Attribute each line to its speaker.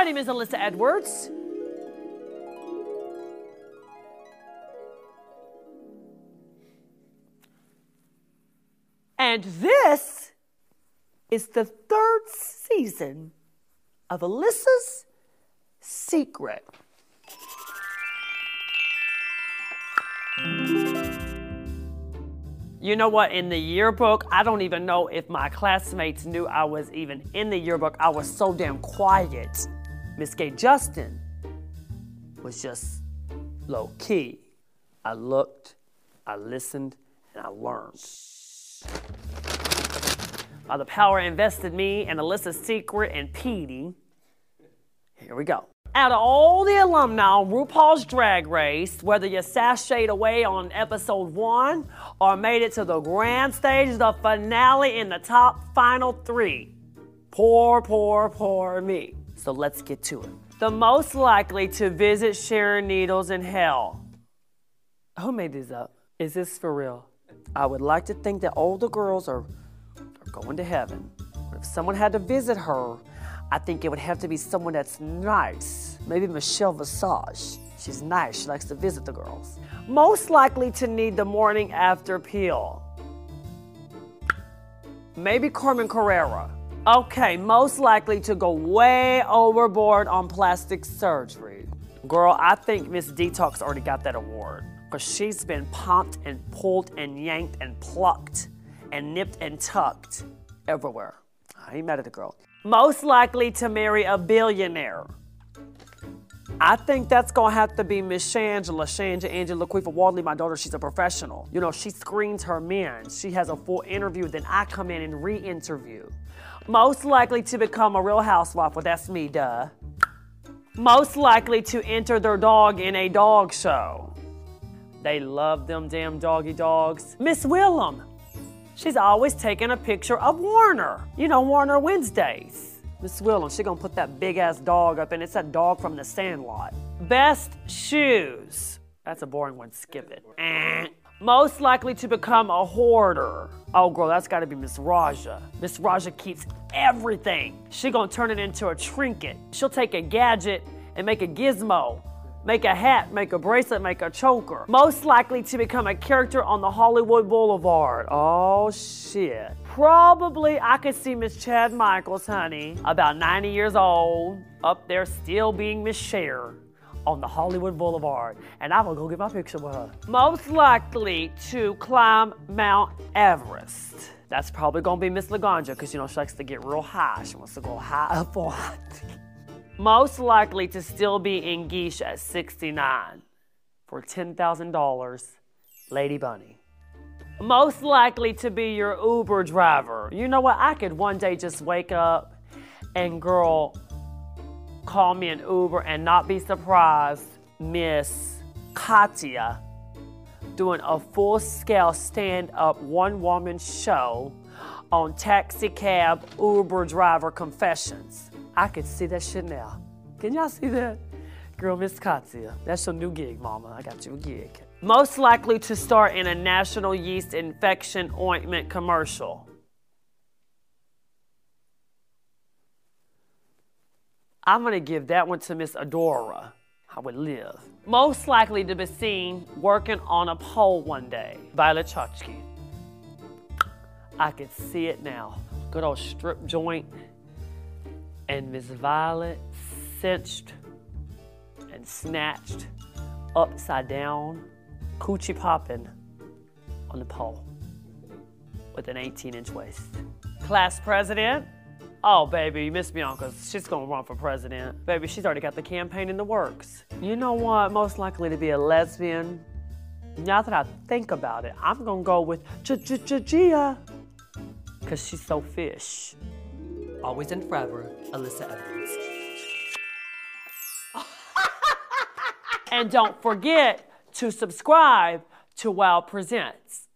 Speaker 1: My name is Alyssa Edwards. And this is the third season of Alyssa's Secret. You know what? In the yearbook, I don't even know if my classmates knew I was even in the yearbook. I was so damn quiet. Miss Gay Justin was just low key. I looked, I listened, and I learned. By the power invested me and Alyssa's Secret and Petey, here we go. Out of all the alumni on RuPaul's Drag Race, whether you sashayed away on episode one or made it to the grand stage, the finale in the top final three, poor, poor, poor me. So let's get to it. The most likely to visit Sharon Needles in hell. Who made these up? Is this for real? I would like to think that older girls are, are going to heaven. But if someone had to visit her, I think it would have to be someone that's nice. Maybe Michelle Visage. She's nice. She likes to visit the girls. Most likely to need the morning after peel. Maybe Carmen Carrera. Okay, most likely to go way overboard on plastic surgery. Girl, I think Miss Detox already got that award because she's been pumped and pulled and yanked and plucked and nipped and tucked everywhere. I ain't mad at the girl most likely to marry a billionaire. I think that's gonna have to be Miss Shangela, Shanja Angela Laquifa Wadley, my daughter. She's a professional. You know, she screens her men. She has a full interview, then I come in and re-interview. Most likely to become a real housewife, well, that's me, duh. Most likely to enter their dog in a dog show. They love them damn doggy dogs. Miss Willam, She's always taking a picture of Warner. You know, Warner Wednesdays. Miss Willam, she gonna put that big ass dog up, and it's that dog from the Sandlot. Best shoes. That's a boring one. Skip it. Eh. Most likely to become a hoarder. Oh, girl, that's gotta be Miss Raja. Miss Raja keeps everything. She gonna turn it into a trinket. She'll take a gadget and make a gizmo make a hat, make a bracelet, make a choker. Most likely to become a character on the Hollywood Boulevard. Oh shit. Probably I could see Miss Chad Michaels, honey, about 90 years old, up there still being Miss Cher on the Hollywood Boulevard, and I will go get my picture with her. Most likely to climb Mount Everest. That's probably gonna be Miss Laganja, because you know she likes to get real high. She wants to go high up on most likely to still be in Geisha at 69 for $10,000, Lady Bunny. Most likely to be your Uber driver. You know what? I could one day just wake up and girl call me an Uber and not be surprised Miss Katya doing a full scale stand up one woman show on Taxi Cab Uber Driver Confessions. I could see that shit now. Can y'all see that? Girl, Miss Katya, that's your new gig, mama. I got you a gig. Most likely to start in a national yeast infection ointment commercial. I'm gonna give that one to Miss Adora. I would live. Most likely to be seen working on a pole one day. Violet Chachki. I could see it now. Good old strip joint and Miss Violet cinched and snatched upside down, coochie popping on the pole with an 18 inch waist. Class president? Oh, baby, you missed Miss Bianca, she's gonna run for president. Baby, she's already got the campaign in the works. You know what? Most likely to be a lesbian. Now that I think about it, I'm gonna go with Gia, because she's so fish. Always and forever, Alyssa Edwards. and don't forget to subscribe to Wow Presents.